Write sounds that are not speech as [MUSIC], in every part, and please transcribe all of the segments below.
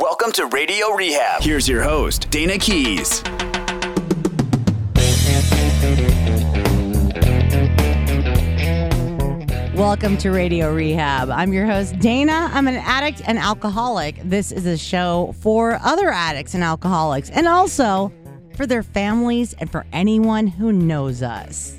Welcome to Radio Rehab. Here's your host, Dayna Keys. Welcome to Radio Rehab. I'm your host, Dayna. I'm an addict and alcoholic. This is a show for other addicts and alcoholics, and also for their families and for anyone who knows us.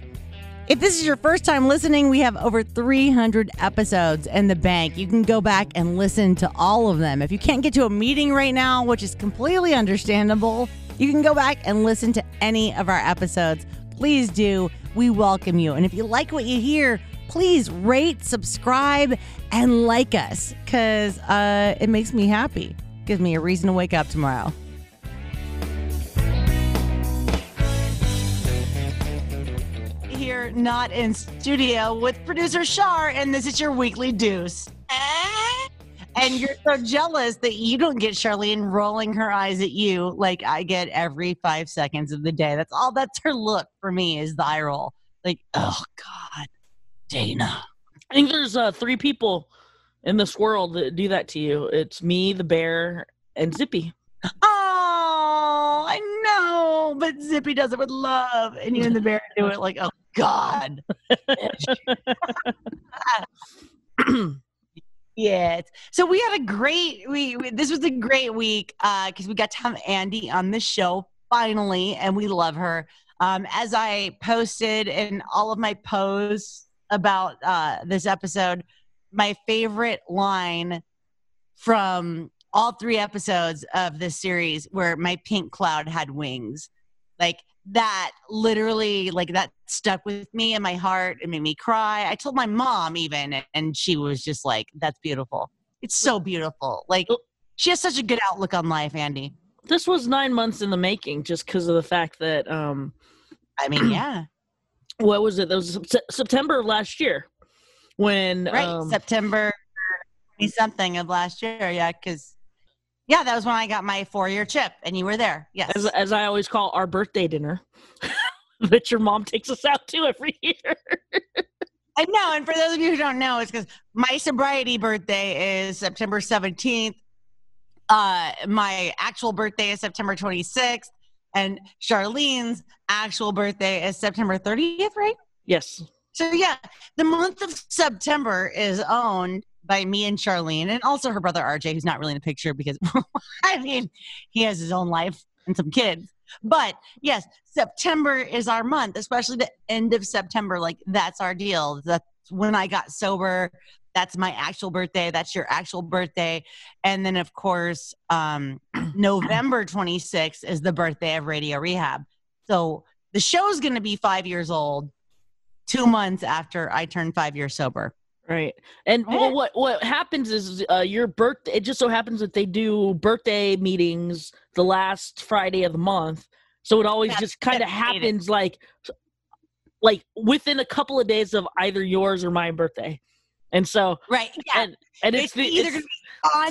If this is your first time listening, we have over 300 episodes in the bank. You can go back and listen to all of them. If you can't get to a meeting right now, which is completely understandable, you can go back and listen to any of our episodes. Please do. We welcome you. And if you like what you hear, please rate, subscribe, and like us because uh, it makes me happy. Gives me a reason to wake up tomorrow. Not in studio with producer Shar, and this is your weekly deuce. And you're so jealous that you don't get Charlene rolling her eyes at you like I get every five seconds of the day. That's all that's her look for me is the eye roll. Like, oh God, Dayna. I think there's uh, three people in this world that do that to you. It's me, the bear, and Zippy. Oh, I know, but Zippy does it with love, and you and the bear do it like, oh God. yeah. [CLEARS THROAT] So we had a great we, we this was a great week uh because we got to have Andy on the show finally, and we love her. Um, as I posted in all of my posts about uh, this episode, my favorite line from all three episodes of this series where my pink cloud had wings. Like that literally like that stuck with me in my heart. It made me cry. I told my mom even and she was just like, That's beautiful. It's so beautiful. Like she has such a good outlook on life, Andy. This was nine months in the making just because of the fact that um I mean, [CLEARS THROAT] yeah. what was it? That was September of last year when Right. um, September something of last year. Yeah, because yeah, that was when I got my four year chip and you were there. Yes. as as I always call our birthday dinner [LAUGHS] that your mom takes us out to every year. I know. And for those of you who don't know, it's because my sobriety birthday is September 17th. Uh, my actual birthday is September 26th. And Charlene's actual birthday is September 30th, right? yes. So, yeah, the month of September is owned by me and Charlene, and also her brother RJ, who's not really in the picture because, [LAUGHS] I mean, he has his own life and some kids. But yes, September is our month, especially the end of September. Like, that's our deal. That's when I got sober. That's my actual birthday. That's your actual birthday. And then, of course, um, [CLEARS THROAT] November 26th is the birthday of Radio Rehab. So the show's going to be five years old two months after I turn five years sober. Right. And Right. well, what what happens is uh, your birthday. It just so happens that they do birthday meetings the last Friday of the month, so it always That's- just kind of happens like like within a couple of days of either yours or my birthday, and so Right. Yeah. and and it's, it's, the, either it's- going to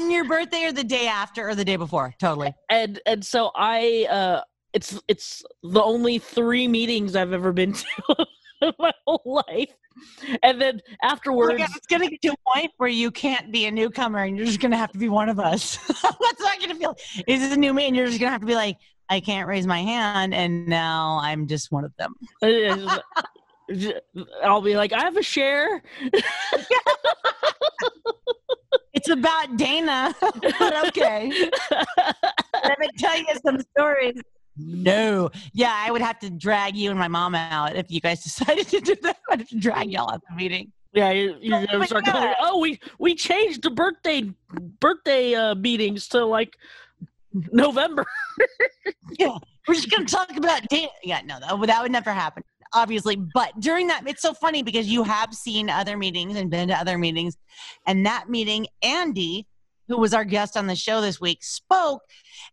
be on your birthday or the day after or the day before. Totally. and and so I uh it's it's the only three meetings I've ever been [LAUGHS] to [LAUGHS] my whole life, and then Oh afterwards. God, it's going to get to a point where you can't be a newcomer and you're just going to have to be one of us. [LAUGHS] What's that going to feel? Is this a new me? And you're just going to have to be like, I can't raise my hand. And now I'm just one of them. [LAUGHS] I'll be like, I have a share. It's about Dayna. but okay. Let me tell you some stories. No. Yeah, I would have to drag you and my mom out if you guys [LAUGHS] decided to do that. I'd have to drag y'all out the meeting. Yeah, you, Oh gonna start going. Oh, we we changed the birthday birthday uh, meetings to like November. [LAUGHS] Yeah, we're just going to talk about Dayna. Yeah, no, that, would- that would never happen, obviously. But during that, it's so funny because you have seen other meetings and been to other meetings. And that meeting, Andy, who was our guest on the show this week, spoke.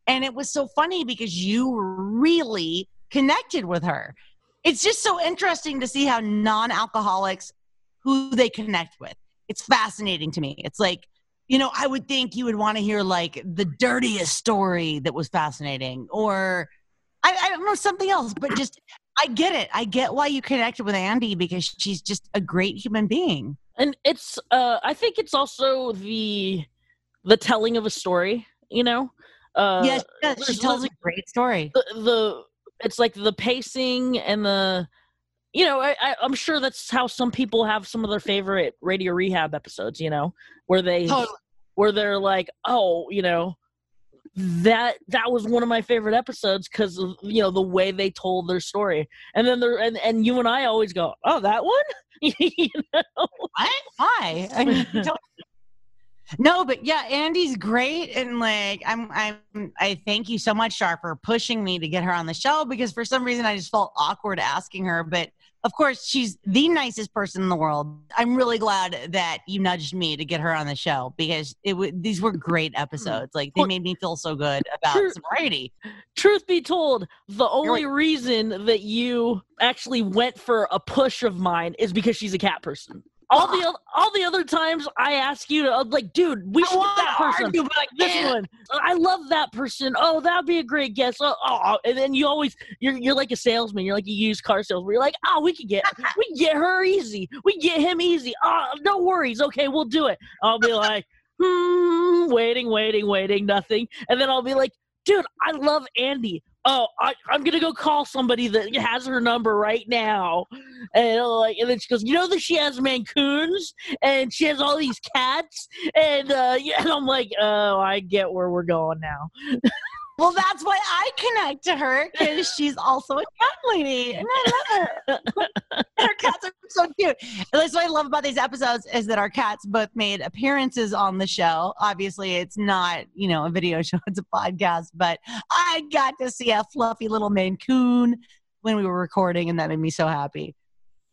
And it was so funny because you really connected with her. It's just so interesting to see how non alcoholics who they connect with. It's fascinating to me. It's like, you know, I would think you would want to hear like the dirtiest story that was fascinating or I, I don't know something else, but just I get it. I get why you connected with Andy because she's just a great human being. and it's uh i think it's also the the telling of a story You know. Uh, yes, yes, she tells the- a great story. the, the it's like the pacing and the you know I, I i'm sure that's how some people have some of their favorite radio rehab episodes you know where they Totally. where they're like oh you know that that was one of my favorite episodes because you know the way they told their story and then they're and, and you and i always go oh that one [LAUGHS] you know? What? Why? I mean, don't- no, but yeah, Andy's great, and like I'm, I'm, I thank you so much, Shar, for pushing me to get her on the show because for some reason I just felt awkward asking her. But of course, she's the nicest person in the world. I'm really glad that you nudged me to get her on the show because it w- these were great hmm. episodes. Like they made me feel so good about sobriety. truth be told, the only reason that you actually went for a push of mine is because she's a cat person. All the all the other times I ask you to like, dude, we I should get that person. argue, but I This one, I love that person. Oh, that'd be a great guest. Oh, oh, and then you always you're you're like a salesman. You're like a used car salesman. You're like, oh, we can get [LAUGHS] we can get her easy. We get him easy. Oh, no worries. Okay, we'll do it. I'll be like, hmm, waiting, waiting, waiting, nothing, and then I'll be like, dude, I love Andy. Oh, I, I'm gonna go call somebody that has her number right now, and like, and then she goes, you know that she has Maine Coons? And she has all these cats, and uh, yeah, [LAUGHS] and I'm like, oh, I get where we're going now. [LAUGHS] Well, that's why I connect to her because she's also a cat lady, and I love her. [LAUGHS] her cats are so cute. And that's what I love about these episodes is that our cats both made appearances on the show. Obviously, it's not you know a video [LAUGHS] show; it's a podcast. But I got to see a fluffy little Maine Coon when we were recording, and that made me so happy.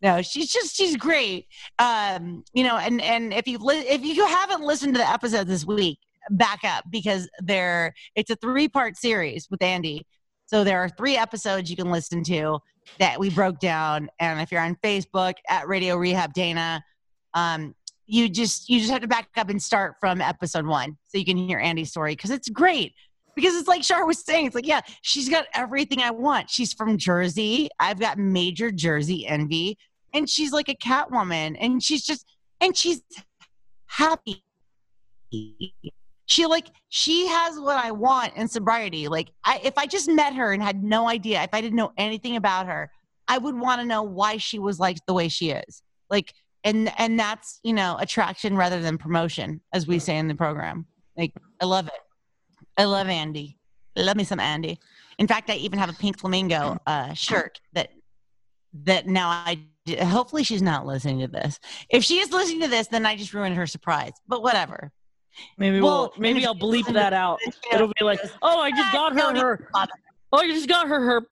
No, she's just she's great. Um, you know, and and if you li- if you haven't listened to the episode this week, back up because they're it's a three part series with Andy. So there are three episodes you can listen to that we broke down. And if you're on Facebook at Radio Rehab Dayna, um, you just you just have to back up and start from episode one so you can hear Andy's story because it's great. Because it's like Char was saying, it's like, yeah, she's got everything I want. She's from Jersey. I've got major Jersey envy. And she's like a cat woman. And she's just and she's happy she like she has what i want in sobriety. Like i if i just met her and had no idea if i didn't know anything about her i would want to know why she was like the way she is. Like and and that's you know attraction rather than promotion as we say in the program. Like i love it. I love andy. Love me some andy. In fact i even have a pink flamingo uh shirt that that now i hopefully she's not listening to this. If she is listening to this then i just ruined her surprise but whatever Maybe Well, we'll maybe I'll bleep that out. It'll be like, oh, I just got her her. Oh, I just got her her.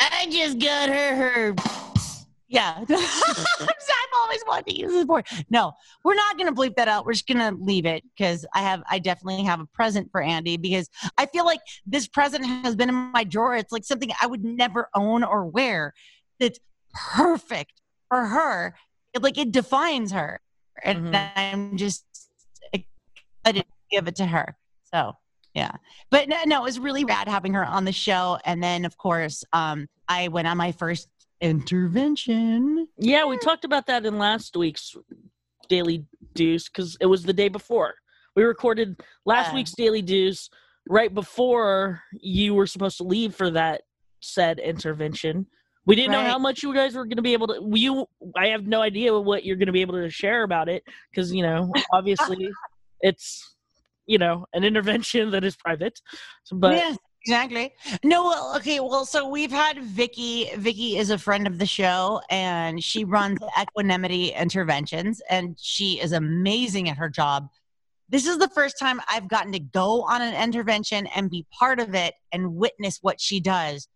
I just got her her. [LAUGHS] Yeah, [LAUGHS] I've always wanted to use this word. No, we're not going to bleep that out. We're just going to leave it because I have, I definitely have a present for Andy because I feel like this present has been in my drawer. It's like something I would never own or wear. That's perfect for her. It, like it defines her, and Mhm. I'm just excited to give it to her. So yeah, but no, no, it was really rad having her on the show. And then of course, um, I went on my first intervention. Yeah, we talked about that in last week's Daily Deuce because it was the day before. We recorded last Yeah. week's Daily Deuce right before you were supposed to leave for that said intervention. We didn't know how much you guys were going to be able to. You, I have no idea what you're going to be able to share about it because you know, obviously, [LAUGHS] it's you know an intervention that is private. But yes, exactly. No, well, okay. Well, so we've had Vicky. Vicky is a friend of the show, and she runs Equanimity Interventions, and she is amazing at her job. This is the first time I've gotten to go on an intervention and be part of it and witness what she does.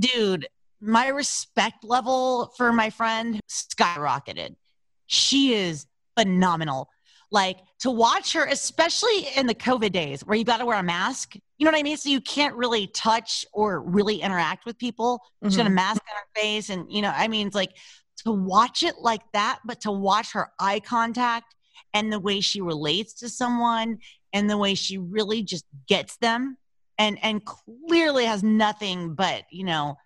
Dude, my respect level for my friend skyrocketed. She is phenomenal. Like to watch her, especially in the COVID days where you got to wear a mask. You know what I mean? So you can't really touch or really interact with people. She's got a mask on her face, and you know, I mean, it's like to watch it like that, but to watch her eye contact and the way she relates to someone and the way she really just gets them and and clearly has nothing but you know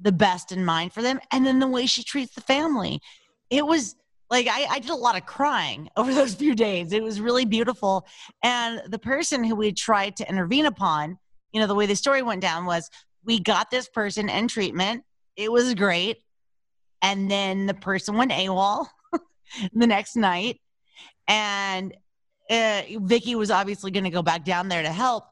the best in mind for them and then the way she treats the family it was like I, I did a lot of crying [LAUGHS] over those few days. It was really beautiful. And the person who we tried to intervene upon, you know, the way the story went down was we got this person in treatment. It was great. And then the person went AWOL [LAUGHS] the next night. And uh, Vicky was obviously going to go back down there to help.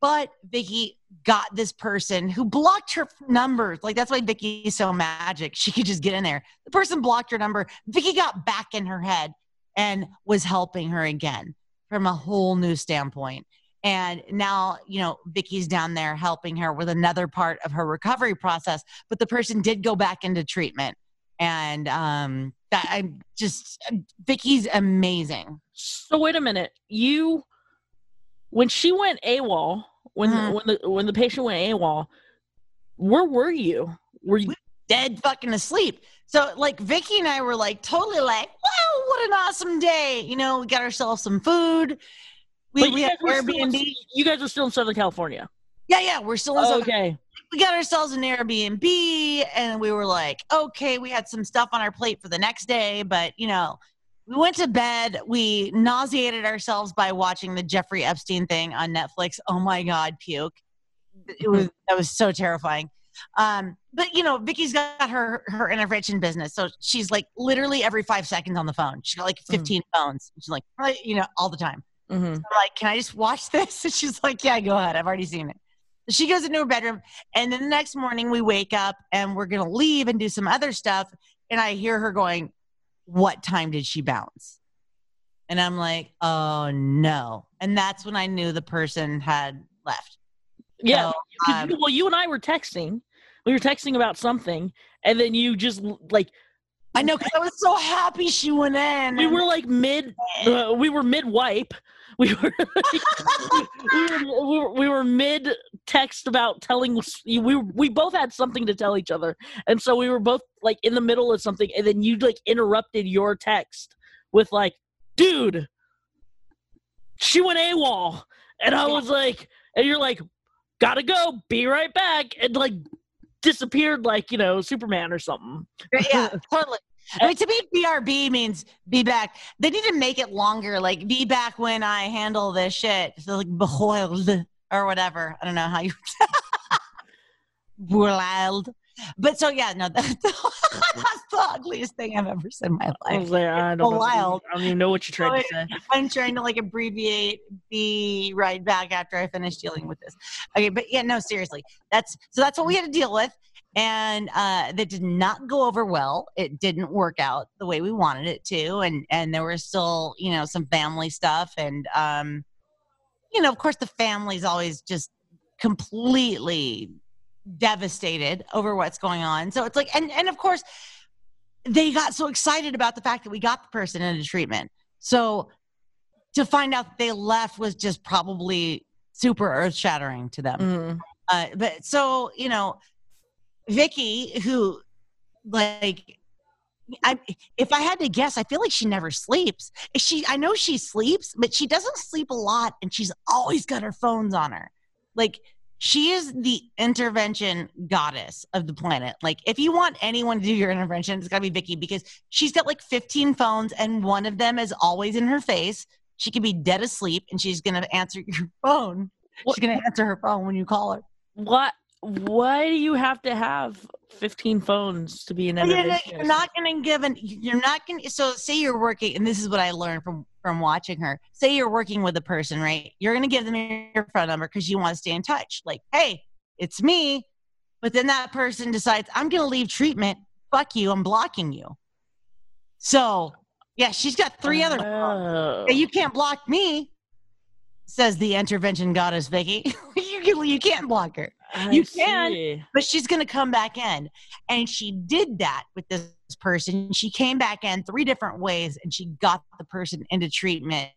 But Vicky got this person who blocked her numbers. Like that's why Vicky is so magic. She could just get in there. The person blocked her number. Vicky got back in her head and was helping her again from a whole new standpoint. And now, you know, Vicky's down there helping her with another part of her recovery process. But the person did go back into treatment. And um that I'm just Vicky's amazing. So wait a minute. You when she went AWOL, when Mhm. when the when the patient went AWOL, where were you? Were you? dead fucking asleep. So like Vicky and I were like totally like, wow, what an awesome day. You know, we got ourselves some food. We, but we you, had still in- Airbnb. you guys are still in Southern California. Yeah, yeah, we're still in Southern- okay. We got ourselves an Airbnb and we were like, okay, we had some stuff on our plate for the next day, but you know, we went to bed. We nauseated ourselves by watching the Jeffrey Epstein thing on Netflix. Oh my God, puke. It was that was so terrifying. Um, but you know, Vicky's got her her intervention business, so she's like literally every five seconds on the phone. She's got like 15 phones. She's like, right, you know, all the time. hmm I'm like, can I just watch this? [LAUGHS] And she's like, yeah, go ahead. I've already seen it. She goes into her bedroom, and then the next morning we wake up and we're gonna leave and do some other stuff, and I hear her going, "What time did she bounce?" And I'm like, "Oh no!" And that's when I knew the person had left. Yeah. So, um, you- well, you and I were texting. We were texting about something, and then you just like I know because I was so happy she went in. we were like mid. [LAUGHS] Uh, we were mid wipe. We were, [LAUGHS] we were we were we were mid text about telling we we both had something to tell each other, and so we were both like in the middle of something, and then you like interrupted your text with like, "Dude, she went AWOL," and I was like, and you're like, "Gotta go, be right back," and like disappeared like you know Superman or something. yeah, [LAUGHS] totally. I mean, to me, BRB means be back. They need to make it longer, like be back when I handle this shit. So like behold or whatever. I don't know how you [LAUGHS] wild. But so yeah, no, that's, [LAUGHS] that's the ugliest thing I've ever said in my I life. was like, I don't, know, wild. I don't even know what you're trying to say. [LAUGHS] I'm trying to like abbreviate the right back after I finish dealing with this. Okay, but yeah, no, seriously. That's so that's what we had to deal with. And uh that did not go over well. It didn't work out the way we wanted it to. And and there was still, you know, some family stuff. And um, you know, of course the family's always just completely devastated over what's going on. So it's like and and of course they got so excited about the fact that we got the person into treatment. So to find out that they left was just probably super earth shattering to them. Mhm. Uh, but so you know, Vicky, who like, I if I had to guess, I feel like she never sleeps. She I know she sleeps, but she doesn't sleep a lot, and she's always got her phones on her. Like she is the intervention goddess of the planet. Like if you want anyone to do your intervention, it's gotta be Vicky because she's got like 15 phones, and one of them is always in her face. She could be dead asleep, and she's gonna answer your [LAUGHS] phone. What- She's gonna answer her phone when you call her. What? Why do you have to have 15 phones to be an You're interventionist? you're not going to give an. You're not going. to So say you're working, and this is what I learned from from watching her. Say you're working with a person, right? You're going to give them your phone number because you want to stay in touch. Like, hey, it's me. But then that person decides, I'm going to leave treatment. Fuck you. I'm blocking you. So yeah, she's got three other. Oh. You can't block me, says the intervention goddess Vicky. [LAUGHS] you can, you can't block her I you can. see. but she's going to come back in. And she did that with this person. She came back in three different ways and she got the person into treatment.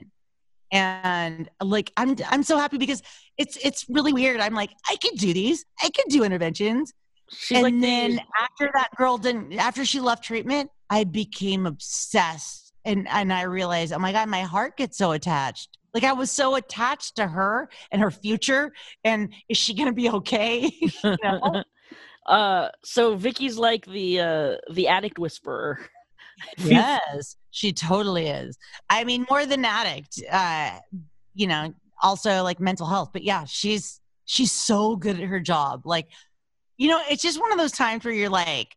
And like I'm I'm so happy because it's it's really weird. I'm like, I could do these. I could do interventions. She's and like the- then after that girl didn't after she left treatment, I became obsessed. And and I realized, oh my God, my heart gets so attached. Like I was so attached to her and her future. And is she gonna be okay? [LAUGHS] you know? [LAUGHS] uh, so Vicky's like the uh, the addict whisperer. [LAUGHS] yes, she totally is. I mean, more than addict, uh, you know, also like mental health. But yeah, she's she's so good at her job. Like, you know, it's just one of those times where you're like,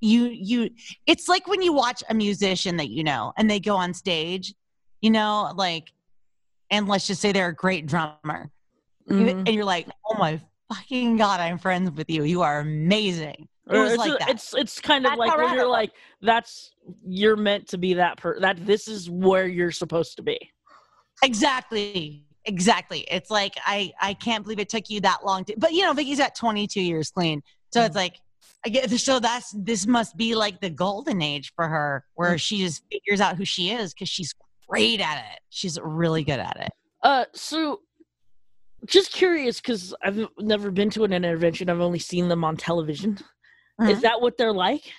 you you. It's like when you watch a musician that you know and they go on stage, you know, like, and let's just say they're a great drummer, Mhm. and you're like, oh my fucking god, I'm friends with you. You are amazing. It uh, was it's, like a- that. it's it's kind of That's like when you're like that's you're meant to be that per that this is where you're supposed to be. Exactly. Exactly. It's like I I can't believe it took you that long to but you know, Vicky's at 22 years clean. So it's mm-hmm. like I get so that's this must be like the golden age for her where mm. she just figures out who she is cuz she's great at it. She's really good at it. Uh, so just curious because I've never been to an intervention. I've only seen them on television. Is Mhm. that what they're like?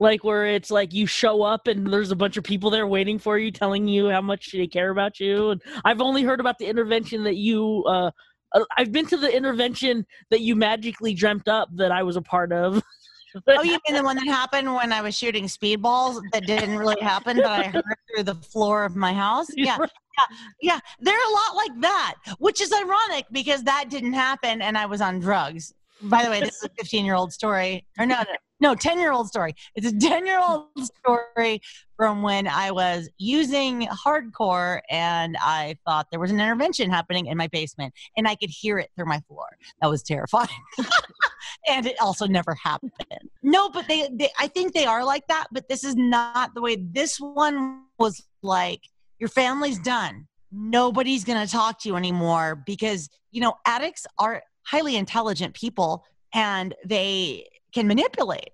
Like where it's like you show up and there's a bunch of people there waiting for you, telling you how much they care about you. And I've only heard about the intervention that you. Uh, uh, I've been to the intervention that you magically dreamt up that I was a part of. [LAUGHS] Oh, you mean the one that happened when I was shooting speedballs that didn't really happen, but I heard through the floor of my house? [LAUGHS] Yeah. Yeah, they're a lot like that, which is ironic because that didn't happen and I was on drugs. By the way, this is a 15 year old story. Or no, no, no, 10 year old story. It's a 10 year old story from when I was using hardcore and I thought there was an intervention happening in my basement and I could hear it through my floor. That was terrifying. [LAUGHS] and it also never happened. No, but they, they, I think they are like that, but this is not the way this one was like your family's done. Nobody's going to talk to you anymore because, you know, addicts are highly intelligent people and they can manipulate.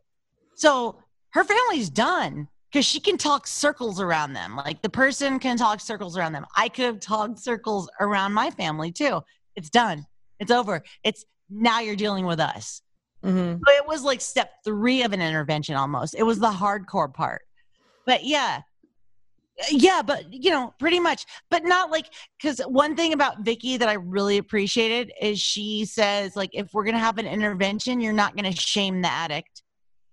So her family's done because she can talk circles around them. Like the person can talk circles around them. I could have talked circles around my family too. It's done. It's over. It's now you're dealing with us. Mhm. But it was like step three of an intervention almost. It was the hardcore part. But yeah. Yeah, but you know, pretty much. But not like because one thing about Vicky that I really appreciated is she says, like, if we're gonna have an intervention, you're not gonna shame the addict.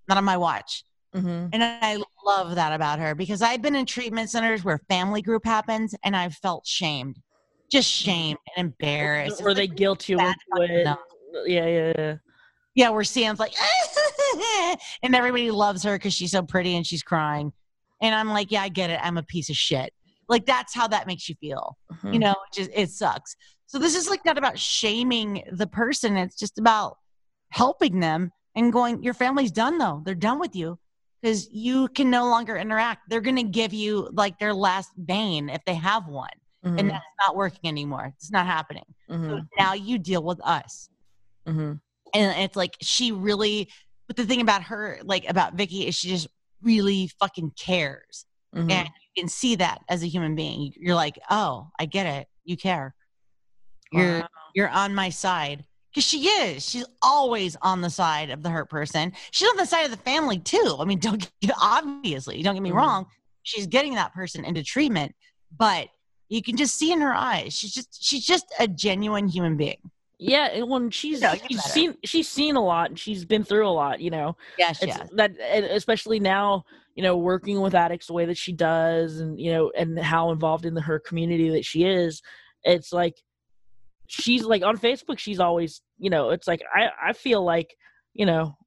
Not on my watch. Mhm. And I love that about her because I've been in treatment centers where family group happens and I've felt shamed. Just shamed and embarrassed. Or It's they like, guilt you into it. enough. Yeah, yeah, yeah. yeah, where Sam's like, [LAUGHS] and everybody loves her because she's so pretty and she's crying. And I'm like, yeah, I get it. I'm a piece of shit. Like that's how that makes you feel. You Mhm. know, it just it sucks. So this is like not about shaming the person. It's just about helping them and going, your family's done though. They're done with you because you can no longer interact. They're gonna give you like their last bane if they have one. Mhm. And that's not working anymore. It's not happening. So Mhm. now you deal with us Mhm. and it's like she really but the thing about her like about vicky is she just really fucking cares Mhm. and you can see that as a human being you're like oh i get it you care you're Wow. you're on my side because she is she's always on the side of the hurt person she's on the side of the family too i mean [LAUGHS] don't get, obviously don't get me Mhm. wrong she's getting that person into treatment but you can just see in her eyes she's just she's just a genuine human being Yeah, and when she's No, she's better. seen she's seen a lot and she's been through a lot, you know. yes It's yes that especially now, you know, working with addicts the way that she does and you know, and how involved in the, her community that she is, it's like she's like on Facebook, she's always, you know, it's like I I feel like, you know,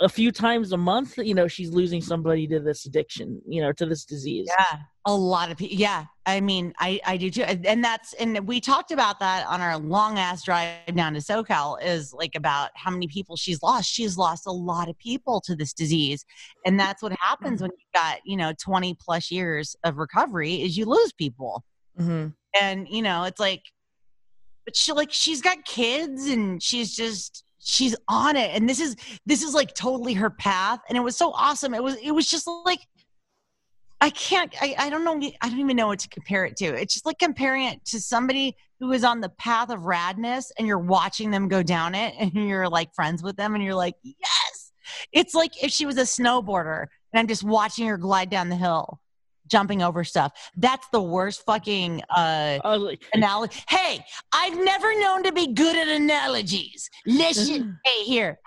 a few times a month, you know, she's losing somebody to this addiction, you know, to this disease. Yeah, a lot of people. Yeah, I mean, I I do too, and that's and we talked about that on our long ass drive down to SoCal. Is like about how many people she's lost. She's lost a lot of people to this disease, and that's what happens when you've got you know twenty plus years of recovery. Is you lose people, hmm and you know it's like, but she like she's got kids, and she's just she's on it, and this is this is like totally her path, and it was so awesome. It was it was just like I can't. I, I don't know. I don't even know what to compare it to. It's just like comparing it to somebody who is on the path of radness, and you're watching them go down it, [LAUGHS] and you're like friends with them, and you're like, yes. It's like if she was a snowboarder, and I'm just watching her glide down the hill, jumping over stuff. That's the worst fucking uh, [LAUGHS] analogy. Hey, I've never known to be good at analogies. Listen, [LAUGHS] hey here.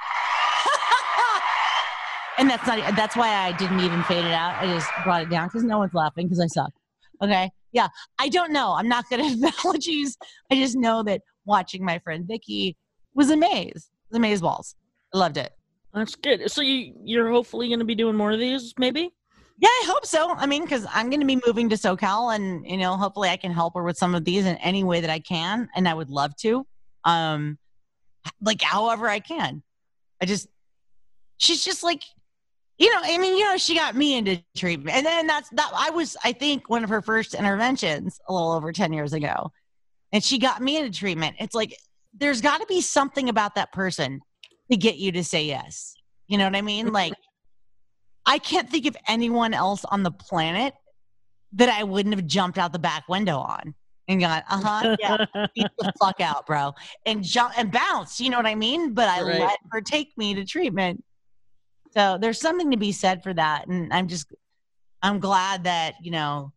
and that's not. That's why I didn't even fade it out. I just brought it down because no one's laughing because I suck. Okay. Yeah. I don't know. I'm not good at [LAUGHS] analogies. I just know that watching my friend Vicky was amazed. It was amaze balls. I loved it. That's good. So you you're hopefully going to be doing more of these, maybe? Yeah, I hope so. I mean, because I'm going to be moving to SoCal, and you know, hopefully, I can help her with some of these in any way that I can, and I would love to. Um, like however I can. I just, she's just like, you know, I mean, you know, she got me into treatment, and then that's that. I was, I think, one of her first interventions a little over ten years ago, and she got me into treatment. It's like there's got to be something about that person to get you to say yes. You know what I mean? Like I can't think of anyone else on the planet that I wouldn't have jumped out the back window on and gone, uh huh, yeah, [LAUGHS] beat the fuck out, bro, and jump and bounce. You know what I mean? But I Right. let her take me to treatment. So there's something to be said for that, and I'm just, I'm glad that you know,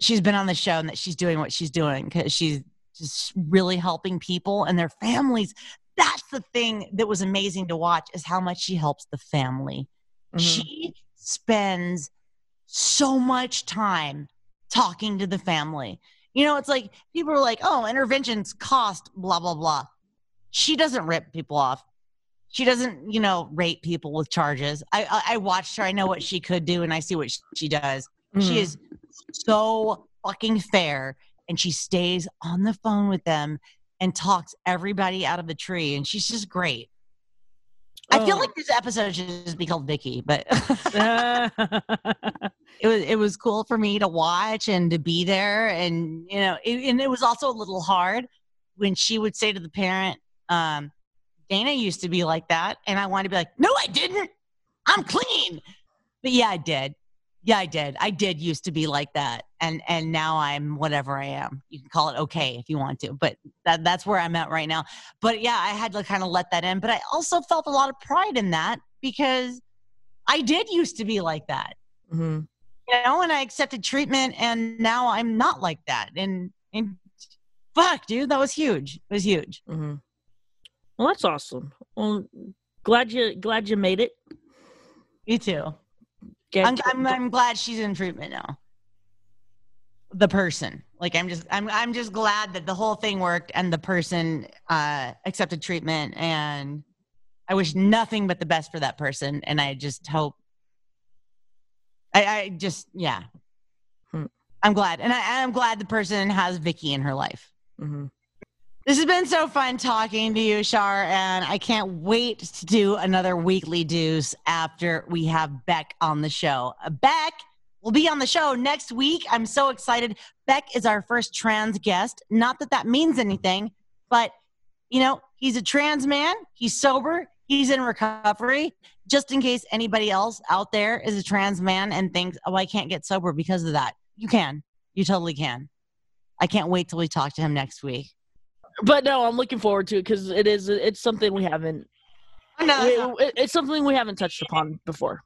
she's been on the show and that she's doing what she's doing because she's just really helping people and their families. That's the thing that was amazing to watch is how much she helps the family Mhm. she spends so much time talking to the family. You know, it's like people are like, oh, interventions cost blah, blah, blah. She doesn't rip people off. She doesn't, you know, rate people with charges. I, I, I watched her. I know what she could do, and I see what she does. Mhm. She is so fucking fair, and she stays on the phone with them and talks everybody out of the tree, and she's just great. I feel Oh. like this episode should just be called Vicky, but [LAUGHS] [LAUGHS] it was it was cool for me to watch and to be there, and you know, it, and it was also a little hard when she would say to the parent, um, "Dayna used to be like that," and I wanted to be like, "No, I didn't. I'm clean." But yeah, I did. Yeah, I did. I did used to be like that, and and now I'm whatever I am. You can call it okay if you want to, but that that's where I'm at right now. But yeah, I had to kind of let that in. But I also felt a lot of pride in that because I did used to be like that Mhm. you know, and I accepted treatment, and now I'm not like that. And and fuck, dude, that was huge. It was huge. Mhm. Well, that's awesome. Well, glad you glad you made it. Me too. Get- I'm, I'm I'm glad she's in treatment now. The person, like, I'm just I'm I'm just glad that the whole thing worked, and the person uh, accepted treatment, and I wish nothing but the best for that person, and I just hope. I, I just yeah. Hmm. I'm glad, and I, I'm glad the person has Vicky in her life. Mhm. This has been so fun talking to you, Shar, and I can't wait to do another weekly deuce after we have Beck on the show. Uh, Beck will be on the show next week. I'm so excited. Beck is our first trans guest. Not that that means anything, but you know, he's a trans man, he's sober, he's in recovery. Just in case anybody else out there is a trans man and thinks, oh, I can't get sober because of that. You can. You totally can. I can't wait till we talk to him next week. But no, I'm looking forward to it because it is it's something we haven't No, it- it's something we haven't touched upon before.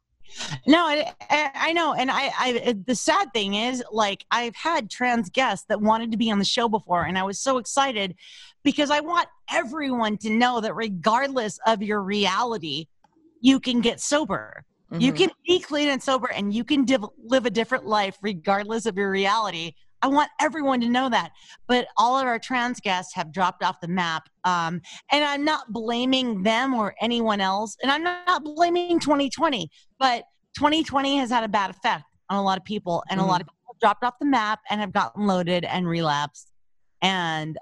no, I, I know, and I, I. The sad thing is, like, I've had trans guests that wanted to be on the show before, and I was so excited because I want everyone to know that regardless of your reality, you can get sober. You Mhm. can be clean and sober, and you can div- live a different life regardless of your reality. I want everyone to know that. But all of our trans guests have dropped off the map. Um, and I'm not blaming them or anyone else. And I'm not blaming 2020, but 2020 has had a bad effect on a lot of people. And a lot of people have dropped off the map and have gotten loaded and relapsed. And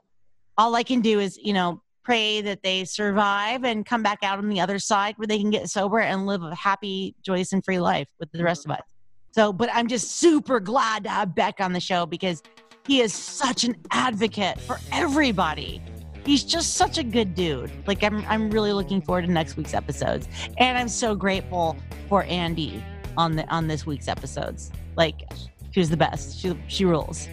all I can do is, you know, pray that they survive and come back out on the other side where they can get sober and live a happy, joyous, and free life with the rest of us. So, but I'm just super glad to have Beck on the show because he is such an advocate for everybody. He's just such a good dude. Like I'm I'm really looking forward to next week's episodes. And I'm so grateful for Andy on the on this week's episodes. Like she was the best. She she rules.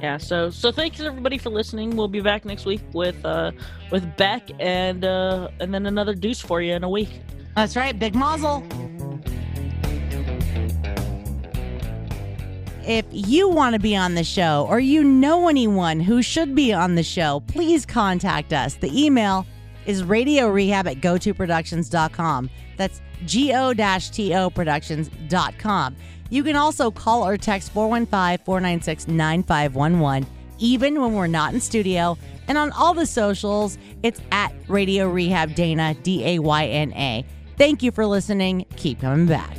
Yeah, so so thanks everybody for listening. We'll be back next week with uh with Beck and uh and then another deuce for you in a week. That's right, big muzzle. If you want to be on the show or you know anyone who should be on the show, please contact us. The email is Radio Rehab at go2productions.com. That's go-to productions.com. You can also call or text 415-496-9511 even when we're not in studio. And on all the socials, it's at Radio Rehab Dayna, D A Y N A. Thank you for listening. Keep coming back.